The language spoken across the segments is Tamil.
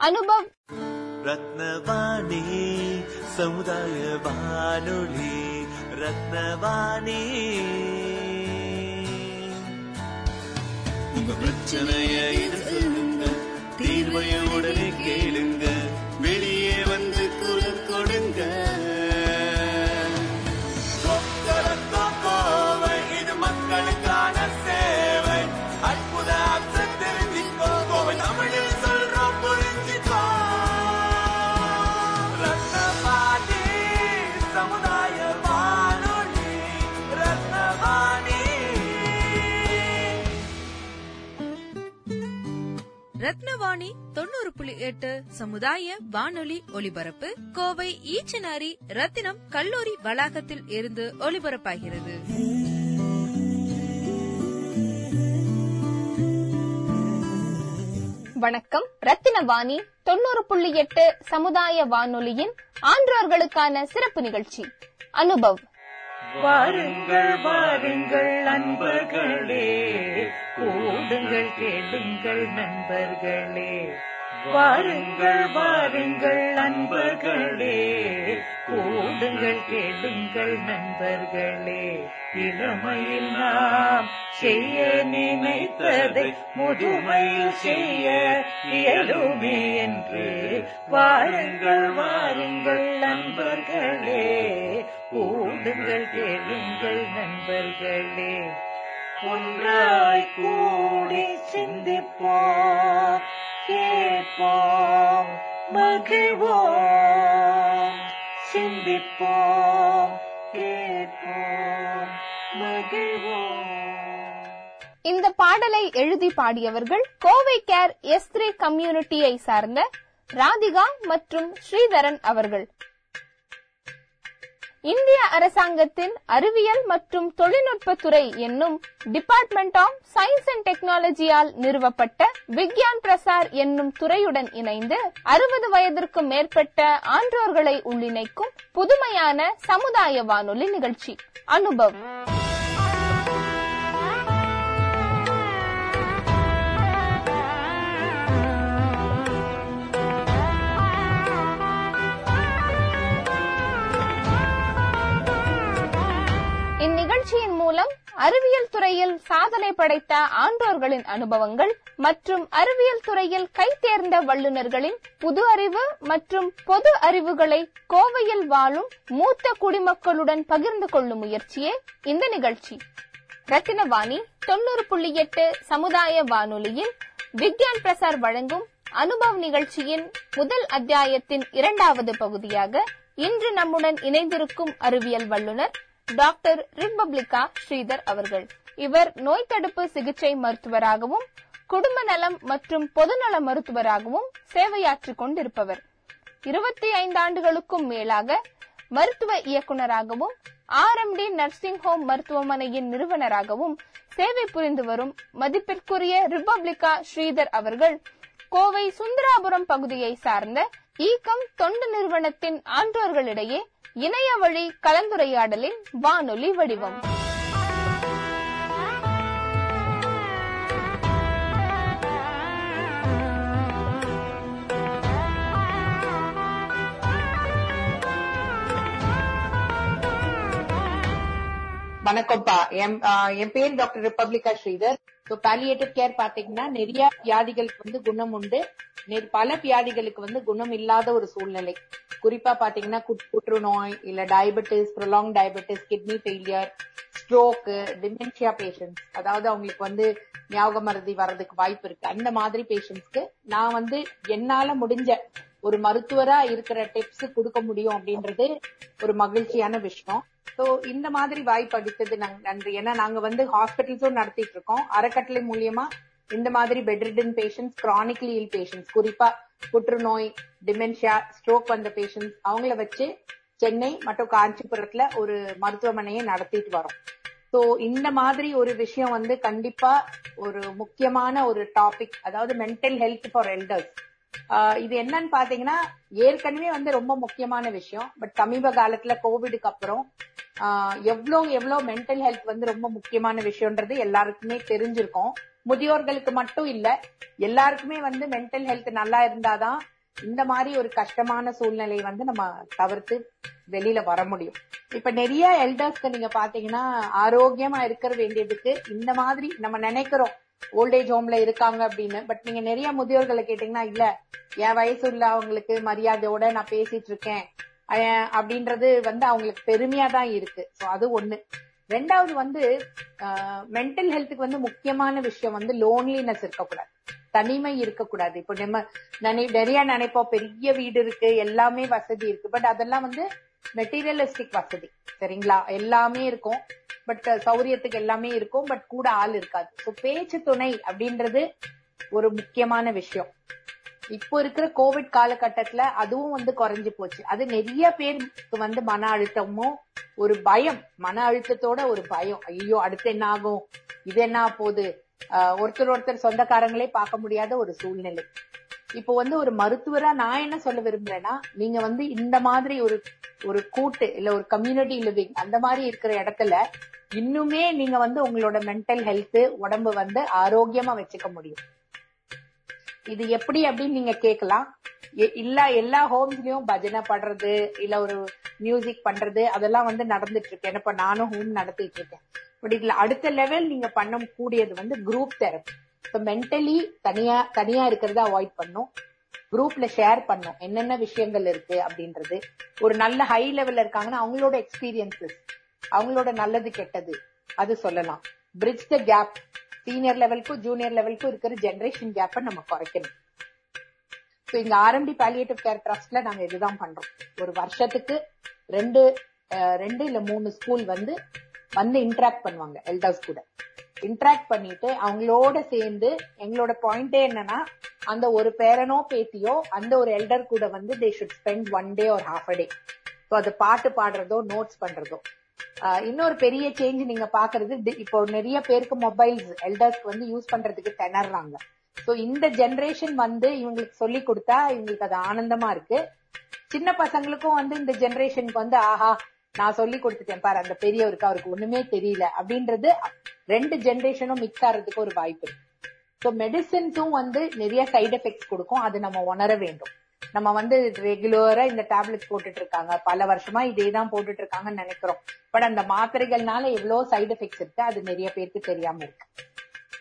அனுபவ் ரத்னவாணி சமுதாய வானொலி ரத்னவாணி. உங்க பிரச்சனைய இது ரத்னவாணி தொண்ணூறு புள்ளி எட்டு சமுதாய வானொலி ஒலிபரப்பு கோவை ஈச்சனாரி ரத்தினம் கல்லூரி வளாகத்தில் இருந்து ஒலிபரப்பாகிறது. வணக்கம். ரத்தினவாணி தொண்ணூறு புள்ளி எட்டு சமுதாய வானொலியின் ஆன்றோர்களுக்கான சிறப்பு நிகழ்ச்சி. அனுபவ். வாருங்கள் வாருங்கள் நண்பர்களே. கூடுங்கள் கேளுங்கள் நண்பர்களே. வாருங்கள் வாருங்கள் நண்பர்களே. கூடுங்கள் கேளுங்கள் நண்பர்களே. இளமையில் நாம் செய்ய நினைத்ததை முதுமையில் செய்ய இயலுமே என்று. வாருங்கள் வாருங்கள் நண்பர்களே. கூடுங்கள் கேளுங்கள் நண்பர்களே. ஒன்றாய் கூடி சிந்திப்போம். கேட்போம் மகிழ்வோம். சிந்திப்போம் கேட்போம் மகிழ்வோம். இந்த பாடலை எழுதி பாடியவர்கள் கோவை கேர் எஸ் த்ரீ கம்யூனிட்டியை சார்ந்த ராதிகா மற்றும் ஸ்ரீதரன் அவர்கள். இந்திய அரசாங்கத்தின் அறிவியல் மற்றும் தொழில்நுட்பத்துறை என்னும் டிபார்ட்மெண்ட் ஆஃப் சயின்ஸ் அண்ட் டெக்னாலஜியால் நிறுவப்பட்ட விக்யான் பிரசார் என்னும் துறையுடன் இணைந்து அறுபது வயதிற்கும் மேற்பட்ட ஆன்றோர்களை உள்ளிணைக்கும் புதுமையான சமுதாய வானொலி நிகழ்ச்சி. அனுபவ் துறையில் சாதனை படைத்த ஆன்றோர்களின் அனுபவங்கள் மற்றும் அறிவியல் துறையில் கைதேர்ந்த வல்லுநர்களின் புது அறிவு மற்றும் பொது அறிவுகளை கோவையில் வாழும் மூத்த குடிமக்களுடன் பகிர்ந்து கொள்ளும் முயற்சியே இந்த நிகழ்ச்சி. ரத்தினவாணி தொண்ணூறு புள்ளி எட்டு சமுதாய வானொலியில் விக்யான் பிரசார் வழங்கும் அனுபவ் நிகழ்ச்சியின் முதல் அத்தியாயத்தின் இரண்டாவது பகுதியாக இன்று நம்முடன் இணைந்திருக்கும் அறிவியல் வல்லுநர் டாக்டர் ரிப்பப்ளிகா ஸ்ரீதர் அவர்கள். இவர் நோய் தடுப்பு சிகிச்சை மருத்துவராகவும் குடும்ப நலம் மற்றும் பொதுநல மருத்துவராகவும் சேவையாற்றிக் கொண்டிருப்பவர். இருபத்தி ஐந்து ஆண்டுகளுக்கும் மேலாக மருத்துவ இயக்குநராகவும் R M D nursing home மருத்துவமனையின் நிறுவனராகவும் சேவை புரிந்து வரும் மதிப்பிற்குரிய ரிபப்ளிகா ஸ்ரீதர் அவர்கள் கோவை சுந்தராபுரம் பகுதியை சார்ந்த ஈக்கம் தொண்டு நிறுவனத்தின் ஆன்றோர்களிடையே இணைய வழி கலந்துரையாடலின் வானொலி வடிவம். வணக்கம்ப்பா. என் என் பேர் doctor Republica Sridhar. So palliative care பாத்தீங்கன்னா நிறைய வியாதிகளுக்கு வந்து குணம் உண்டு. பல வியாதிகளுக்கு வந்து குணம் இல்லாத ஒரு சூழ்நிலை. குறிப்பா பாத்தீங்கன்னா புற்றுநோய் இல்ல diabetes prolong diabetes kidney failure stroke dementia patients அதாவது அவங்களுக்கு வந்து ஞாபக மருதி வர்றதுக்கு வாய்ப்பு இருக்கு. அந்த மாதிரி பேஷண்ட்ஸ்க்கு நான் வந்து என்னால முடிஞ்ச ஒரு மருத்துவரா இருக்கிற டிப்ஸ் கொடுக்க முடியும் அப்படின்றது ஒரு மகிழ்ச்சியான விஷயம். சோ இந்த மாதிரி வாய்ப்பு அடித்தது நன்றி. ஏன்னா நாங்க வந்து ஹாஸ்பிட்டல்ஸும் நடத்திட்டு இருக்கோம் அறக்கட்டளை மூலியமா இந்த மாதிரி bedridden patients chronically ill patients குறிப்பா புற்றுநோய் டிமென்ஷியா ஸ்ட்ரோக் வந்த பேஷண்ட்ஸ் அவங்கள வச்சு சென்னை மற்றும் காஞ்சிபுரத்துல ஒரு மருத்துவமனையை நடத்திட்டு வரோம். சோ இந்த மாதிரி ஒரு விஷயம் வந்து கண்டிப்பா ஒரு முக்கியமான ஒரு டாபிக் அதாவது மென்டல் ஹெல்த் ஃபார் எல்டர்ஸ் இது என்னன்னு பாத்தீங்கன்னா ஏற்கனவே வந்து ரொம்ப முக்கியமான விஷயம். பட் சமீப காலத்துல கோவிடுக்கு அப்புறம் ஆஹ் எவ்வளோ எவ்வளோ மென்டல் ஹெல்த் வந்து ரொம்ப முக்கியமான விஷயம்ன்றது எல்லாருக்குமே தெரிஞ்சிருக்கும். முதியோர்களுக்கு மட்டும் இல்ல எல்லாருக்குமே வந்து மென்டல் ஹெல்த் நல்லா இருந்தாதான் இந்த மாதிரி ஒரு கஷ்டமான சூழ்நிலை வந்து நம்ம தவிர்த்து வெளியில வர முடியும். இப்ப நிறைய எல்டர்ஸ்க்கு நீங்க பாத்தீங்கன்னா ஆரோக்கியமா இருக்க வேண்டியதுக்கு இந்த மாதிரி நம்ம நினைக்கிறோம். ஓல்டேஜ் ஹோம்ல இருக்காங்க அப்படின்னு. பட் நீங்க நிறைய முதியோர்களை கேட்டீங்கன்னா இல்ல என் வயசு உள்ள அவங்களுக்கு மரியாதையோட நான் பேசிட்டு இருக்கேன். அஹ் அப்படின்றது வந்து அவங்களுக்கு பெருமையா தான் இருக்கு. சோ அது ஒண்ணு. ரெண்டாவது வந்து மென்டல் ஹெல்த்துக்கு வந்து முக்கியமான விஷயம் வந்து லோன்லினஸ் இருக்கக்கூடாது. தனிமை இருக்கக்கூடாது. இப்போ நம்ம நினை நிறைய நினைப்போம். பெரிய வீடு இருக்கு. எல்லாமே வசதி இருக்கு. பட் அதெல்லாம் வந்து மெட்டீரியலிஸ்டிக் வசதி. சரிங்களா? எல்லாமே இருக்கும். பட் சௌரியத்துக்கு எல்லாமே இருக்கும். பட் கூட ஆள் இருக்காது. ஸோ பேச்சு துணை அப்படின்றது ஒரு முக்கியமான விஷயம். இப்போ இருக்கிற கோவிட் காலகட்டத்துல அதுவும் வந்து குறைஞ்சு போச்சு. அது நிறைய பேருக்கு வந்து மன அழுத்தமும் ஒரு பயம் மன அழுத்தத்தோட ஒரு பயம். ஐயோ அடுத்து என்ன ஆகும் இது என்ன போகுது? ஆஹ் ஒருத்தர் ஒருத்தர் சொந்தக்காரங்களே பார்க்க முடியாத ஒரு சூழ்நிலை. இப்போ வந்து ஒரு மருத்துவரா நான் என்ன சொல்ல விரும்புறேன்னா நீங்க வந்து இந்த மாதிரி ஒரு ஒரு கூட்டு இல்ல ஒரு கம்யூனிட்டி லிவிங் அந்த மாதிரி இருக்கிற இடத்துல இன்னுமே நீங்க வந்து உங்களோட மென்டல் ஹெல்த் உடம்பு வந்து ஆரோக்கியமா வச்சுக்க முடியும். இது எப்படி அப்படின்னு நீங்க கேட்கலாம் எ- இல்ல எல்லா ஹோம்ஸ்லயும் பஜனை பாடுறது இல்ல ஒரு மியூசிக் பண்றது அதெல்லாம் வந்து நடந்துட்டு இருக்கு. இப்ப நானும் ஹோம் நடத்திட்டு இருக்கேன். பட் இதுல அடுத்த லெவல் நீங்க பண்ண கூடியது வந்து குரூப் தெரப்பி இப்ப மென்டலி தனியா தனியா இருக்கிறத அவாய்ட் பண்ணும். குரூப்ல ஷேர் பண்ணும். என்னென்ன விஷயங்கள் இருக்கு அப்படின்றது. ஒரு நல்ல ஹை லெவல்ல இருக்காங்கன்னா அவங்களோட எக்ஸ்பீரியன்சஸ் அவங்களோட நல்லது கெட்டது அது சொல்லலாம். பிரிட்ஜ் த கேப் சீனியர் லெவலுக்கும் ஜூனியர் லெவலுக்கும் இருக்கிற ஜென்ரேஷன் கேப்பை நம்ம குறைக்கணும். ஸோ இங்க ஆர்எம்டி பாலியேட்டிவ் கேர் ட்ரஸ்ட்ல நாங்க இதுதான் பண்றோம். ஒரு வருஷத்துக்கு ரெண்டு ரெண்டு இல்ல மூணு ஸ்கூல் வந்து வந்து இன்ட்ராக்ட் பண்ணுவாங்க எல்டர்ஸ் கூட. இன்ட்ராக்ட் பண்ணிட்டு அவங்களோட சேர்ந்து எங்களோட பாயிண்டே என்னன்னா அந்த ஒரு பேரனோ பேத்தியோ அந்த ஒரு எல்டர் கூட வந்து they should spend one day ஒரு ஹாஃப் அ டே ஸோ அது பாட்டு பாடுறதோ நோட்ஸ் பண்றதோ. இன்னொரு பெரிய சேஞ்ச் நீங்க பாக்குறது இப்போ நிறைய பேருக்கு மொபைல்ஸ் எல்டர்ஸ்க்கு வந்து யூஸ் பண்றதுக்கு திணறாங்க. சோ இந்த ஜெனரேஷன் வந்து இவங்களுக்கு சொல்லி கொடுத்தா இவங்களுக்கு அது ஆனந்தமா இருக்கு. சின்ன பசங்களுக்கும் வந்து இந்த ஜெனரேஷனுக்கு வந்து ஆஹா நான் சொல்லி கொடுத்துட்டேன் பாரு அந்த பெரியவருக்கு அவருக்கு ஒண்ணுமே தெரியல. அப்படின்றது ரெண்டு ஜெனரேஷனும் மிக்ஸ் ஆறதுக்கு ஒரு வாய்ப்பு இருக்கு. ஸோ மெடிசின்ஸும் வந்து நிறைய சைடு எஃபெக்ட்ஸ் கொடுக்கும். அது நம்ம உணர வேண்டும். நம்ம வந்து ரெகுலரா இந்த டேப்லெட் போட்டுட்டு இருக்காங்க பல வருஷமா இதே தான் போட்டுட்டு இருக்காங்கன்னு நினைக்கிறோம். பட் அந்த மாத்திரைகள்னால எவ்வளவு சைடு எஃபெக்ட்ஸ் இருக்கு அது நிறைய பேருக்கு தெரியாம இருக்கு.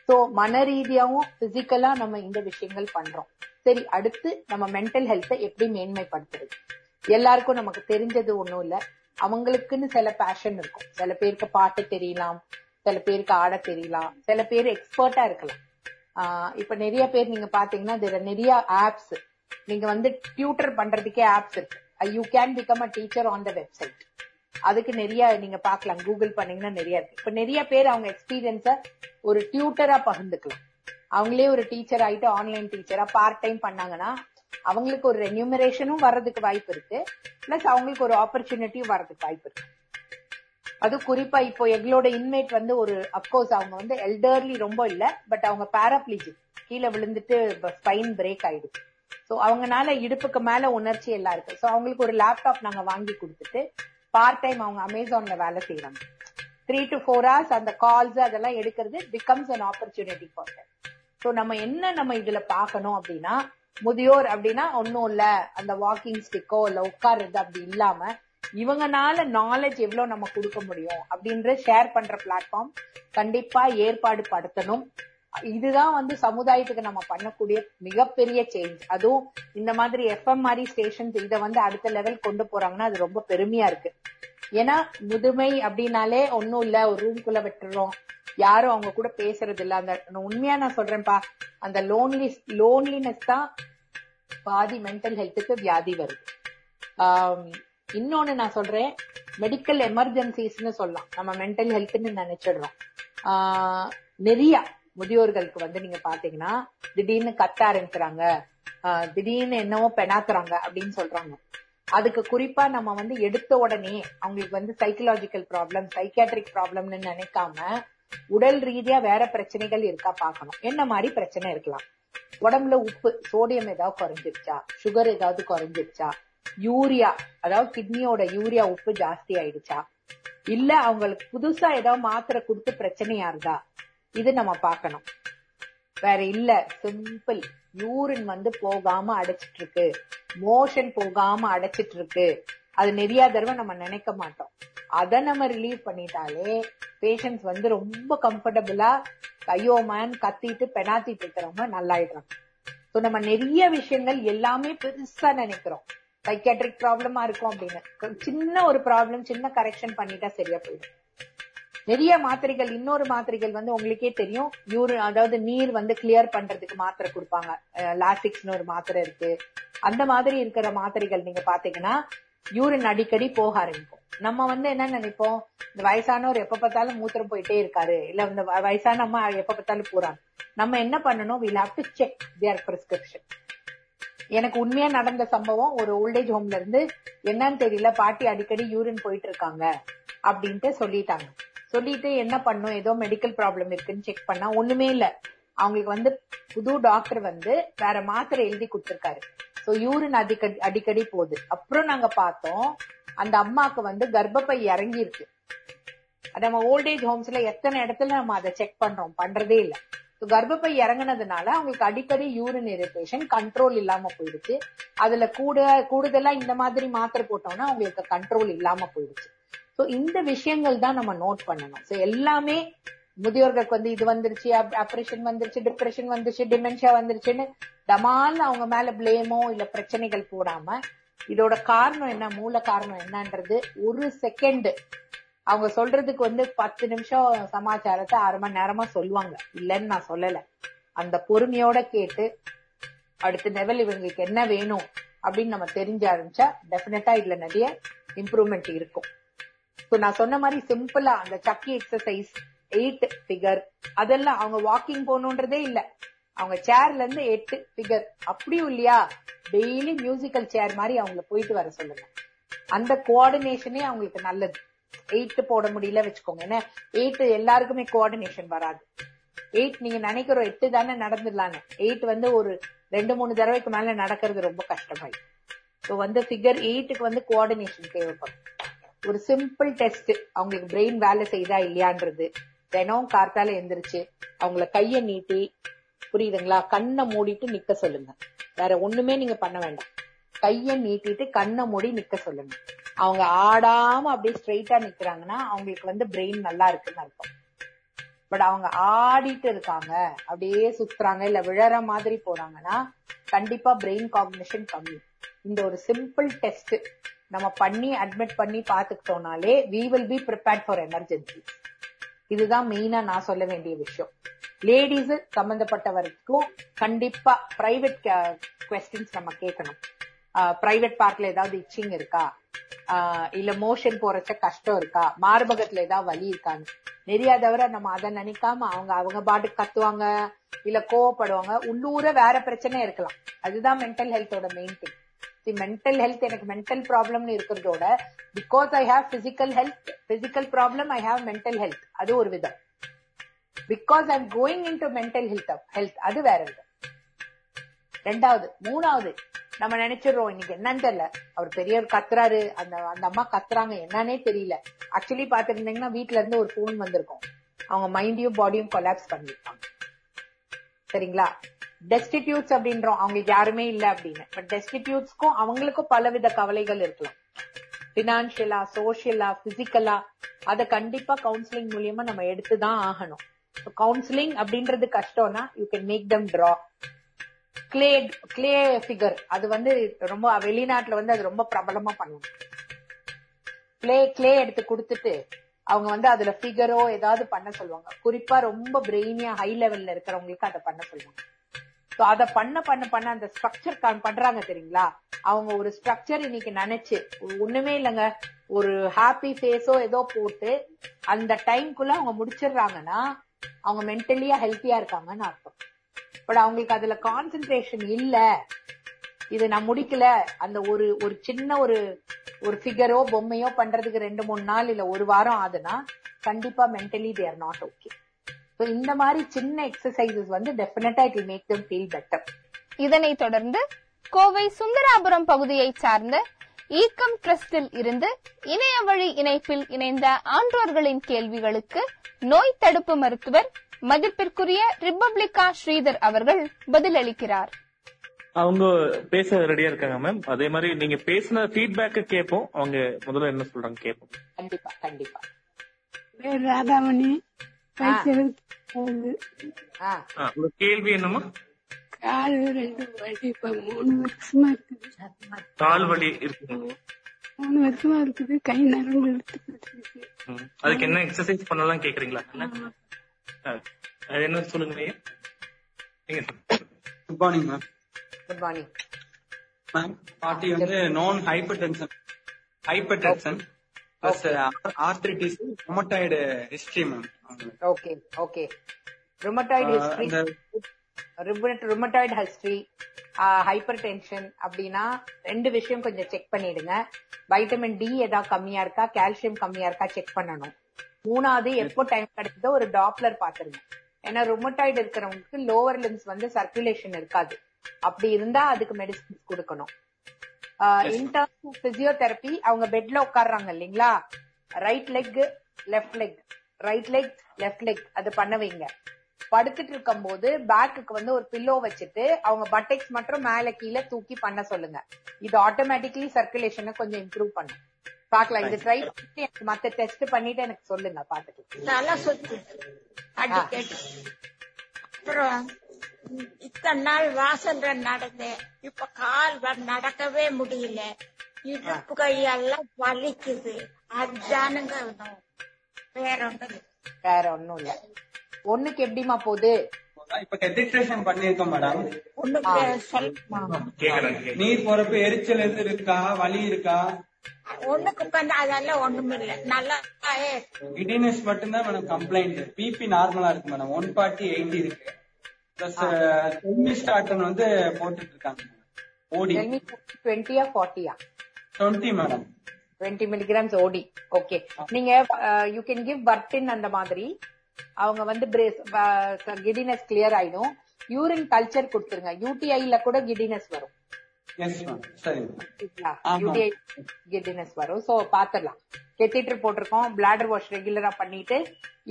சோ மன ரீதியாவும் பிசிக்கலா நம்ம இந்த விஷயங்கள் பண்றோம். சரி அடுத்து நம்ம மென்டல் ஹெல்த்தை எப்படி மேன்மைப்படுத்துறது? எல்லாருக்கும் நமக்கு தெரிஞ்சது ஒண்ணும் இல்ல. அவங்களுக்குன்னு சில பேஷன் இருக்கும். சில பேருக்கு பாட்டு தெரியலாம் சில பேருக்கு ஆட தெரியலாம் சில பேர் எக்ஸ்பர்ட்டா இருக்கலாம். ஆஹ் இப்ப நிறைய பேர் நீங்க பாத்தீங்கன்னா நிறைய ஆப்ஸ் நீங்க வந்து டியூட்டர் பண்றதுக்கே ஆப்ஸ் இருக்கு. You can become a teacher on the website அதுக்கு நிறைய நீங்க பாக்கலாம் கூகுள் பண்ணீங்கன்னா நிறைய இருக்கு. இப்ப நிறைய பேர் அவங்க எக்ஸ்பீரியன்ஸ ஒரு டியூட்டரா பகிர்ந்துக்கலாம். அவங்களே ஒரு டீச்சர் ஆயிட்டு ஆன்லைன் டீச்சரா பார்ட் டைம் பண்ணாங்கன்னா அவங்களுக்கு ஒரு ரெனியூமரேஷனும் வர்றதுக்கு வாய்ப்பு இருக்கு. பிளஸ் அவங்களுக்கு ஒரு ஆப்பர்ச்சுனிட்டியும் வர்றதுக்கு வாய்ப்பு இருக்கு. அது குறிப்பா இப்போ எங்களோட இன்மேட் வந்து ஒரு அப்கோர்ஸ் அவங்க வந்து எல்டர்லி ரொம்ப இல்ல பட் அவங்க பேராப்ளிஜிக் கீழே விழுந்துட்டு ஸ்பைன் பிரேக் ஆயிடுச்சு சோ அவங்கனால இடுப்புக்கு மேல உணர்ச்சி எல்லாம் இருக்கு. சோ அவங்களுக்கு ஒரு லேப்டாப் நாங்க வாங்கி கொடுத்துட்டு பார்ட் டைம் அவங்க அமேசான்ல வேலை செய்யறாங்க த்ரீ டு ஃபோர் ஹவர்ஸ் அந்த கால்ஸ் அதெல்லாம் எடுக்கிறது becomes an opportunity for so நம்ம என்ன நம்ம இதுல பாக்கணும் அப்படின்னா முதியோர் அப்படின்னா ஒன்னும் இல்ல. அந்த வாக்கிங் ஸ்டிக்கோ இல்ல உட்கார்றது அப்படி இல்லாம இவங்கனால நாலேஜ் எவ்வளவு நம்ம கொடுக்க முடியும் அப்படின்ற ஷேர் பண்ற பிளாட்ஃபார்ம் கண்டிப்பா ஏற்பாடு படுத்தணும். இதுதான் வந்து சமுதாயத்துக்கு நம்ம பண்ணக்கூடிய மிகப்பெரிய சேஞ்ச் அதுவும் இந்த மாதிரி எஃப்எம் மாதிரி ஸ்டேஷன்ஸ் இதை வந்து அடுத்த லெவல் கொண்டு போறாங்கன்னா அது ரொம்ப பெருமையா இருக்கு. ஏன்னா முதுமை அப்படின்னாலே ஒன்னும் இல்ல ஒரு ரூம்குள்ள விட்டுறோம். யாரும் அவங்க கூட பேசுறது இல்ல. அந்த உண்மையா நான் சொல்றேன்ப்பா அந்த லோன்லி லோன்லினஸ் தான் பாதி மென்டல் ஹெல்த்துக்கு வியாதி வருது. இன்னொன்னு நான் சொல்றேன் மெடிக்கல் எமர்ஜென்சிஸ்னு சொல்லலாம். நம்ம மென்டல் ஹெல்த்னு நினைச்சிடுறோம். நிறையா நிறைய முதியோர்களுக்கு வந்து நீங்க பாத்தீங்கன்னா திடீர்னு கத்த ஆரம்பிக்கிறாங்க. திடீர்னு என்னவோ பெணாக்குறாங்க அப்படின்னு சொல்றாங்க. அதுக்கு குறிப்பா நம்ம வந்து எடுத்த உடனே அவங்களுக்கு வந்து சைக்கலாஜிக்கல் ப்ராப்ளம் சைக்கேட்ரிக் ப்ராப்ளம்னு நினைக்காம உடல் ரீதியா வேற பிரச்சனைகள் இருக்கா பார்க்கணும். என்ன மாதிரி பிரச்சனை இருக்கலாம். உடம்புல உப்பு சோடியம் ஏதாவது குறைஞ்சிருச்சா? சுகர் ஏதாவது குறைஞ்சிருச்சா? யூரியா அதாவது கிட்னியோட யூரியா உப்பு ஜாஸ்தி ஆயிடுச்சா? இல்ல அவங்களுக்கு புதுசா ஏதாவது மாத்திரை கொடுத்து பிரச்சனையா இருந்தா? இது நம்ம பார்க்கணும். வேற இல்ல சிம்பிள் யூரின் வந்து போகாம அடைச்சிட்டு இருக்கு மோஷன் போகாம அடைச்சிட்டு இருக்கு அது நிறைய தடவை நம்ம நினைக்க மாட்டோம். அதை நம்ம ரிலீவ் பண்ணிட்டாலே பேஷண்ட்ஸ் வந்து ரொம்ப கம்ஃபர்டபுளா கையோ மேன் கத்திட்டு பெனாத்திட்டு இருக்கிறவங்க நல்லாயிடுறாங்க. ஸோ நம்ம நிறைய விஷயங்கள் எல்லாமே பெருசா நினைக்கிறோம். சைக்கியாட்ரிக் ப்ராப்ளமா இருக்கும் அப்படின்னு. சின்ன ஒரு ப்ராப்ளம் சின்ன கரெக்ஷன் பண்ணிட்டா சரியா போயிடும். நிறைய மாத்திரைகள் இன்னொரு மாத்திரைகள் வந்து உங்களுக்கே தெரியும். யூரி அதாவது நீர் வந்து கிளியர் பண்றதுக்கு மாத்திரை கொடுப்பாங்க. லாசிக்ஸ்னு ஒரு மாத்திரை இருக்கு. அந்த மாதிரி இருக்கிற மாத்திரைகள் நீங்க பாத்தீங்கன்னா யூரின் அடிக்கடி போக ஆரம்பிக்கும். நம்ம வந்து என்ன நினைப்போம்? இந்த வயசானவர் எப்ப பார்த்தாலும் மூத்திரம் போயிட்டே இருக்காரு. இல்ல இந்த வ- வயசான அம்மா எப்ப பார்த்தாலும் போறாங்க. நம்ம என்ன பண்ணணும்? Will have to check their prescription எனக்கு உண்மையா நடந்த சம்பவம் ஒரு ஓல்டேஜ் ஹோம்ல இருந்து என்னன்னு தெரியல பாட்டி அடிக்கடி யூரின் போயிட்டு இருக்காங்க அப்படின்ட்டு சொல்லிட்டாங்க. சொல்லிட்டு என்ன பண்ணும் ஏதோ மெடிக்கல் ப்ராப்ளம் இருக்குன்னு செக் பண்ணா ஒண்ணுமே இல்ல. அவங்களுக்கு வந்து புது டாக்டர் வந்து வேற மாத்திரை எழுதி கொடுத்திருக்காரு. சோ யூரின் அடிக்கடி அடிக்கடி போகுது. அப்புறம் நாங்க பார்த்தோம் அந்த அம்மாக்கு வந்து கர்ப்பப்பை இறங்கி இருக்கு நம்ம ஓல்டேஜ் ஹோம்ஸ்ல எத்தனை இடத்துல நம்ம அதை செக் பண்றோம்? பண்றதே இல்ல. கர்ப்பப்பை இறங்குனதுனால அவங்களுக்கு அடிக்கடி யூரின் இரிட்டேஷன் கண்ட்ரோல் இல்லாம போயிடுச்சு. அதுல கூட கூடுதலா இந்த மாதிரி மாத்திரை போட்டோம்னா அவங்களுக்கு கண்ட்ரோல் இல்லாம போயிடுச்சு. சோ இந்த விஷயங்கள் தான் நம்ம நோட் பண்ணணும். சோ எல்லாமே முதியோர்களுக்கு வந்து இது வந்துருச்சு அப்ரேஷன் வந்துருச்சு டிப்ரெஷன் வந்துருச்சு டிமென்ஷியா வந்துருச்சுன்னு டமால்னு அவங்க மேல பிளேமோ இல்ல பிரச்சனைகள் போடாம இதோட காரணம் என்ன மூல காரணம் என்னன்றது ஒரு செகண்ட் அவங்க சொல்றதுக்கு வந்து பத்து நிமிஷம் சமாச்சாரத்தை அரை மணி நேரமா சொல்லுவாங்க. இல்லைன்னு நான் சொல்லல. அந்த பொறுமையோட கேட்டு அடுத்த லெவல் இவங்களுக்கு என்ன வேணும் அப்படின்னு நம்ம தெரிஞ்ச ஆரம்பிச்சா டெபினட்டா இதுல நிறைய இம்ப்ரூவ்மெண்ட் இருக்கும். சோ நான் சொன்ன மாதிரி சிம்பிளா அந்த சக்கி எக்ஸசைஸ் எயிட் ஃபிகர் அதெல்லாம் அவங்க வாக்கிங் போகணுன்றதே இல்ல. அவங்க சேர்ல இருந்து எட்டு ஃபிகர் அப்படியும் இல்லையா? டெய்லி மியூசிக்கல் சேர் மாதிரி அவங்கள போயிட்டு வர சொல்லுங்க. அந்த கோஆர்டினேஷனே அவங்களுக்கு நல்லது. எயிட் போட முடியல வச்சுக்கோங்க. ஏன்னா எயிட் எல்லாருக்குமே கோஆர்டினேஷன் வராது. எயிட் நீங்க நினைக்கிறோம் எட்டு தானே நடந்துடலான்னு எயிட் வந்து ஒரு ரெண்டு மூணு தடவைக்கு மேல நடக்கிறது ரொம்ப கஷ்டமாயிடும். ஸோ வந்து ஃபிகர் எயிட்டுக்கு வந்து கோஆர்டினேஷன் தேவைப்படும். ஒரு சிம்பிள் டெஸ்ட் அவங்களுக்கு பிரெயின் வேலை செய்தா இல்லையான்றது தினம் கார்த்தால எந்திரிச்சு அவங்கள கைய நீட்டி புரியுதுங்களா? கண்ணை மூடிட்டு நிக்க சொல்லுங்க. வேற ஒண்ணுமே நீங்க பண்ண வேண்டாம். கைய நீட்டிட்டு கண்ணை மூடி நிக்க சொல்லுங்க. அவங்க ஆடாம அப்படியே ஸ்ட்ரைட்டா நிக்கிறாங்கன்னா அவங்களுக்கு வந்து பிரெயின் நல்லா இருக்குன்னு அர்த்தம். பட் அவங்க ஆடிட்டு இருக்காங்க அப்படியே சுத்துறாங்க இல்ல விழற மாதிரி போறாங்கன்னா கண்டிப்பா பிரெயின் காம்பினேஷன் கம்மி. இந்த ஒரு சிம்பிள் டெஸ்ட் நம்ம பண்ணி அட்மிட் பண்ணி பாத்துக்கிட்டோம்னாலே we will be prepared for emergency இதுதான் மெயினா நான் சொல்ல வேண்டிய விஷயம். லேடிஸ் சம்பந்தப்பட்ட வரைக்கும் கண்டிப்பா பிரைவேட் கொஸ்டின்ஸ் நம்ம கேட்கணும். பிரைவேட் பார்ட்ல ஏதாவது இச்சிங் இருக்கா? ஆஹ் இல்ல மோஷன் போறச்ச கஷ்டம் இருக்கா? மார்பகத்துல ஏதாவது வலி இருக்கான்னு. நிறைய தவிர நம்ம அதை நினைக்காம அவங்க அவங்க பாட்டுக்கு கத்துவாங்க இல்ல கோவப்படுவாங்க. உள்ளூர வேற பிரச்சனை இருக்கலாம். அதுதான் மென்டல் ஹெல்த்தோட மெயின் திங் மென்டல் ஹெல்த் எனக்கு மென்டல் ப்ராப்ளம்னு இருக்கிறதோட because I have physical health physical problem I have mental health அது ஒரு விதம். Because I am going into mental health health அது வேற விதம். ரெண்டாவது மூணாவது நம்ம நினைச்சிடுறோம் இன்னைக்கு என்னன்னு தெரியல. அவர் பெரியவர் கத்துறாரு அந்த அந்த அம்மா கத்துறாங்க என்னன்னே தெரியல. ஆக்சுவலி பாத்துருந்தீங்கன்னா வீட்ல இருந்து ஒரு போன் வந்திருக்கும். அவங்க மைண்டையும் பாடியும் கொலாப்ஸ் பண்ணிருப்பாங்க. சரிங்களா? டெஸ்டிடியூட்ஸ் அப்படின்றோம். அவங்களுக்கு யாருமே இல்ல அப்படின்னு. பட் டெஸ்டிடியூட்ஸ்க்கும் அவங்களுக்கும் பலவித கவலைகள் இருக்கலாம். பினான்சியலா சோசியலா பிசிக்கலா அத கண்டிப்பா கவுன்சிலிங் மூலியமா நம்ம எடுத்துதான் ஆகணும். கவுன்சிலிங் அப்படின்றது கஷ்டம்னா you can make them draw clay clay figure அது வந்து ரொம்ப வெளிநாட்டுல வந்து அது ரொம்ப பிரபலமா பண்ணுவோம் கிளே கிளே எடுத்து கொடுத்துட்டு அவங்க வந்து அதுல ஃபிகரோ ஏதாவது பண்ண சொல்லுவாங்க. குறிப்பா ரொம்ப பிரெயினியா ஹை லெவல்ல இருக்கிறவங்களுக்கு அதை பண்ண சொல்லுவாங்க. சோ அத பண்ண பண்ண பண்ண அந்த ஸ்ட்ரக்சர் பண்றாங்க தெரியுங்களா? அவங்க ஒரு ஸ்ட்ரக்சர் இன்னைக்கு நினைச்சு ஒண்ணுமே இல்லைங்க. ஒரு ஹாப்பி ஃபேஸோ ஏதோ போட்டு அந்த டைம்குள்ள அவங்க முடிச்சிடுறாங்கன்னா அவங்க மென்டலியா ஹெல்த்தியா இருக்காங்கன்னு அர்த்தம். பட் அவங்களுக்கு அதுல கான்சென்ட்ரேஷன் இல்ல. இது நான் முடிக்கல. அந்த ஒரு ஒரு சின்ன ஒரு ஒரு ஃபிகரோ பொம்மையோ பண்றதுக்கு ரெண்டு மூணு நாள் இல்ல ஒரு வாரம் ஆகுதுன்னா கண்டிப்பா mentally they're not okay so இந்த மாதிரி சின்ன எக்ஸசைசஸ் வந்து definitely it make them feel better இதனைத் தொடர்ந்து கோவை சுந்தராபுரம் பகுதியைச் சார்ந்த ஈக்கம் ட்ரஸ்டில் இருந்து இணைய வழி இணைப்பில் இணைந்த ஆன்றோர்களின் கேள்விகளுக்கு நோய் தடுப்பு மருத்துவர் மதிப்பிற்குரிய ரிப்பப்ளிகா ஸ்ரீதர் அவர்கள் பதிலளிக்கிறார். அவங்க பேச ரெடியா இருக்காங்க மேம் அதே மாதிரி நீங்க பேசின ஃபீட்பேக்க கேட்போம் அவங்க முதல்ல என்ன சொல்றாங்க கேட்போம் கண்டிப்பா கண்டிப்பா. பேர் ராதாமணி கேள்வி என்னமா கால் ரெண்டு வலி இப்ப மூணு வருஷமா இருக்குது. கால் வலி இருக்கு மூணு வருஷமா இருக்குது. கை நரம்பு ம். அதுக்கு என்ன எக்ஸசைஸ் பண்ணலாம் கேக்குறீங்களா? அது என்ன சொல்லுங்க ஐயா? நீங்க சொல்லுங்க. Good morning ma'am good morning. Ma'am party வந்து நான் hypertension hypertension plus arthritis rheumatoid history ma'am okay okay rheumatoid history rheumatoid history hypertension அப்படின்னா ரெண்டு விஷயம் கொஞ்சம் செக் பண்ணிடுங்க. வைட்டமின் டி ஏதாவது கம்மியா இருக்கா கால்சியம் கம்மியா இருக்கா செக் பண்ணணும். மூணாவது எப்போ டைம் கிடைக்குதோ ஒரு டாப்லர் பாத்துருங்க ஏன்னா ருமட்டாய்டு இருக்கிறவங்களுக்கு லோவர் லிம்ஸ் வந்து சர்க்குலேஷன் இருக்காது. அப்படி இருந்தா அதுக்கு மெடிசின்ஸ் கொடுக்கணும். இன் டர்ம்ஸ் பிசியோதெரப்பி அவங்க பெட்ல உட்கார்றாங்க இல்லைங்களா? Right leg left leg right leg left leg அது பண்ண வைங்க. படுத்துட்டு இருக்கும் போது பேக்குக்கு வந்து ஒரு பில்லோ வச்சுட்டு அவங்க பட்டெக்ஸ் மட்டும் மேல கீழே தூக்கி பண்ண சொல்லுங்க. இது ஆட்டோமேட்டிக்கலி சர்க்குலேஷனை கொஞ்சம் இம்ப்ரூவ் பண்ணும். பாக்கலாம் இது ட்ரை பண்ணிட்டு எனக்கு மத்த டெஸ்ட் பண்ணிட்டு எனக்கு சொல்லுங்க பாத்துட்டு அடிக்கடி அப்புறம் இத்தனை நாள் வாசல்ல நடந்தேன். இப்ப கால் நடக்கவே முடியல. இடுப்பு கையெல்லாம் வலிக்குது. அதுதானுங்க. வேற ஒண்ணும் இல்ல. வேற ஒண்ணும் இல்ல. ஒண்ணுக்கு எப்படிமா போகுது? இப்ப கெட்டிட்ரேஷன் பண்ணிருக்கோம் மேடம். நீர் போறப்ப எரிச்சல் எது இருக்கா? வலி இருக்கா? ஒண்ணுக்கு பண்ண அதெல்லாம் ஒண்ணும் இல்ல. நல்லா கிடினஸ் மட்டும்தான் மேடம் கம்ப்ளைண்ட் பிபி நார்மலா இருக்கு மேடம் ஒன் ஃபார்ட்டி எயிட்டி இருக்கு. பிளஸ் செமி ஸ்டார்டன் வந்து போட்டுட்டு இருக்காங்க ஓடி டுவெண்ட்டியா ஃபார்ட்டியா twenty madam twenty milligrams OD. Okay நீங்க யூ கேன் கிவ் பர்டின் அந்த மாதிரி. அவங்க வந்து கிடினஸ் கிளியர் ஆயிடும். யூரின் கல்ச்சர் கொடுத்துருங்க. யூடிஐல கூட கிடினஸ் வரும். யூடிஐ கிடினஸ் வரும். சோ பாத்துடலாம். கெத்திட்டர் போட்டிருக்கோம். பிளாடர் வாஷ் ரெகுலரா பண்ணிட்டு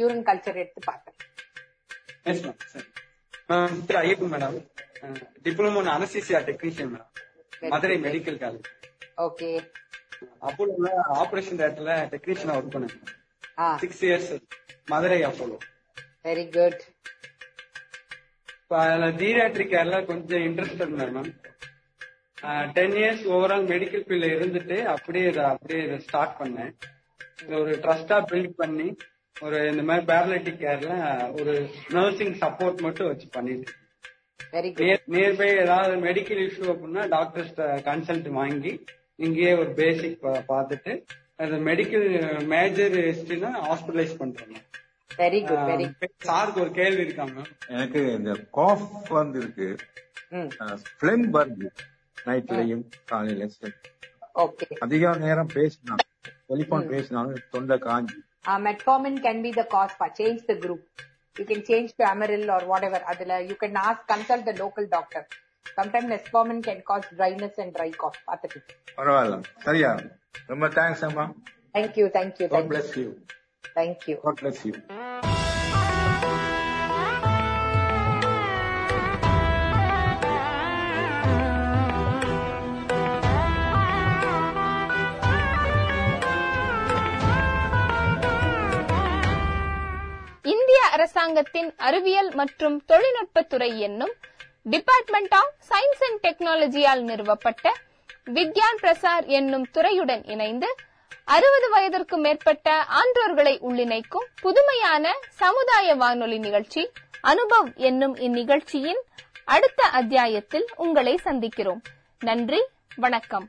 யூரின் கல்ச்சர் எடுத்து பாத்துடலாம். Thiru Ayyappan madam diploma anaesthesia technician madam Madurai medical college okay அப்போலோல operation தேட்டர்ல டெக்னீஷியனா ஒர்க் பண்ணேன். Six years Madurai Apollo. Very good இப்போ அதுல பீரியாட்ரிக் கேர்ல கொஞ்சம் interested ma'am ten years overall medical ஃபீல்ட்ல இருந்துட்டு அப்படியே இதை அப்படியே இதை ஸ்டார்ட் பண்ணேன். ஒரு ட்ரஸ்டா பில்ட் பண்ணி ஒரு இந்த மாதிரி பேரலிட்டிக் கேர்ல ஒரு நர்சிங் சப்போர்ட் மட்டும் வச்சு பண்ணிட்டு. வெரி குட் நியர்பை ஏதாவது மெடிக்கல் இஷ்யூ அப்படின்னா டாக்டர்ஸ் கன்சல்ட் வாங்கி இங்கேயே ஒரு பேசிக் பார்த்துட்டு அது மெடிக்கல் மேஜர் ஹிஸ்டரினா ஹாஸ்பிட்டலைஸ் பண்றோம். வெரி குட் வெரி சாருக்கு ஒரு கேள்வி இருக்காங்க எனக்கு இந்த காஃப் வந்து இருக்கு ம் பிளெம் வருது நைட்லயும் காலையில. ஓகே அதிக நேரம் பேசினாலும் டெலிபோன் பேசினாலும் தொண்டை காஞ்சி. Uh, metformin can be the cause for change the group you can change to amaryl or whatever adula you can ask consult the local doctor sometimes metformin can cause dryness and dry cough பாத்துட்டு பரவாயில்ல சரியா ரொம்ப தேங்க்ஸ் அம்மா thank you thank you God thank you bless you. thank you God அரசாங்கத்தின் அறிவியல் மற்றும் தொழில்நுட்பத்துறை என்னும் டிபார்ட்மெண்ட் ஆஃப் சயின்ஸ் அண்ட் டெக்னாலஜியால் நிறுவப்பட்ட விக்யான் பிரசார் என்னும் துறையுடன் இணைந்து அறுபது வயதிற்கு மேற்பட்ட ஆன்றோர்களை உள்ளிணைக்கும் புதுமையான சமுதாய வானொலி நிகழ்ச்சி அனுபவ் என்னும் இந்நிகழ்ச்சியின் அடுத்த அத்தியாயத்தில் உங்களை சந்திக்கிறோம். நன்றி வணக்கம்.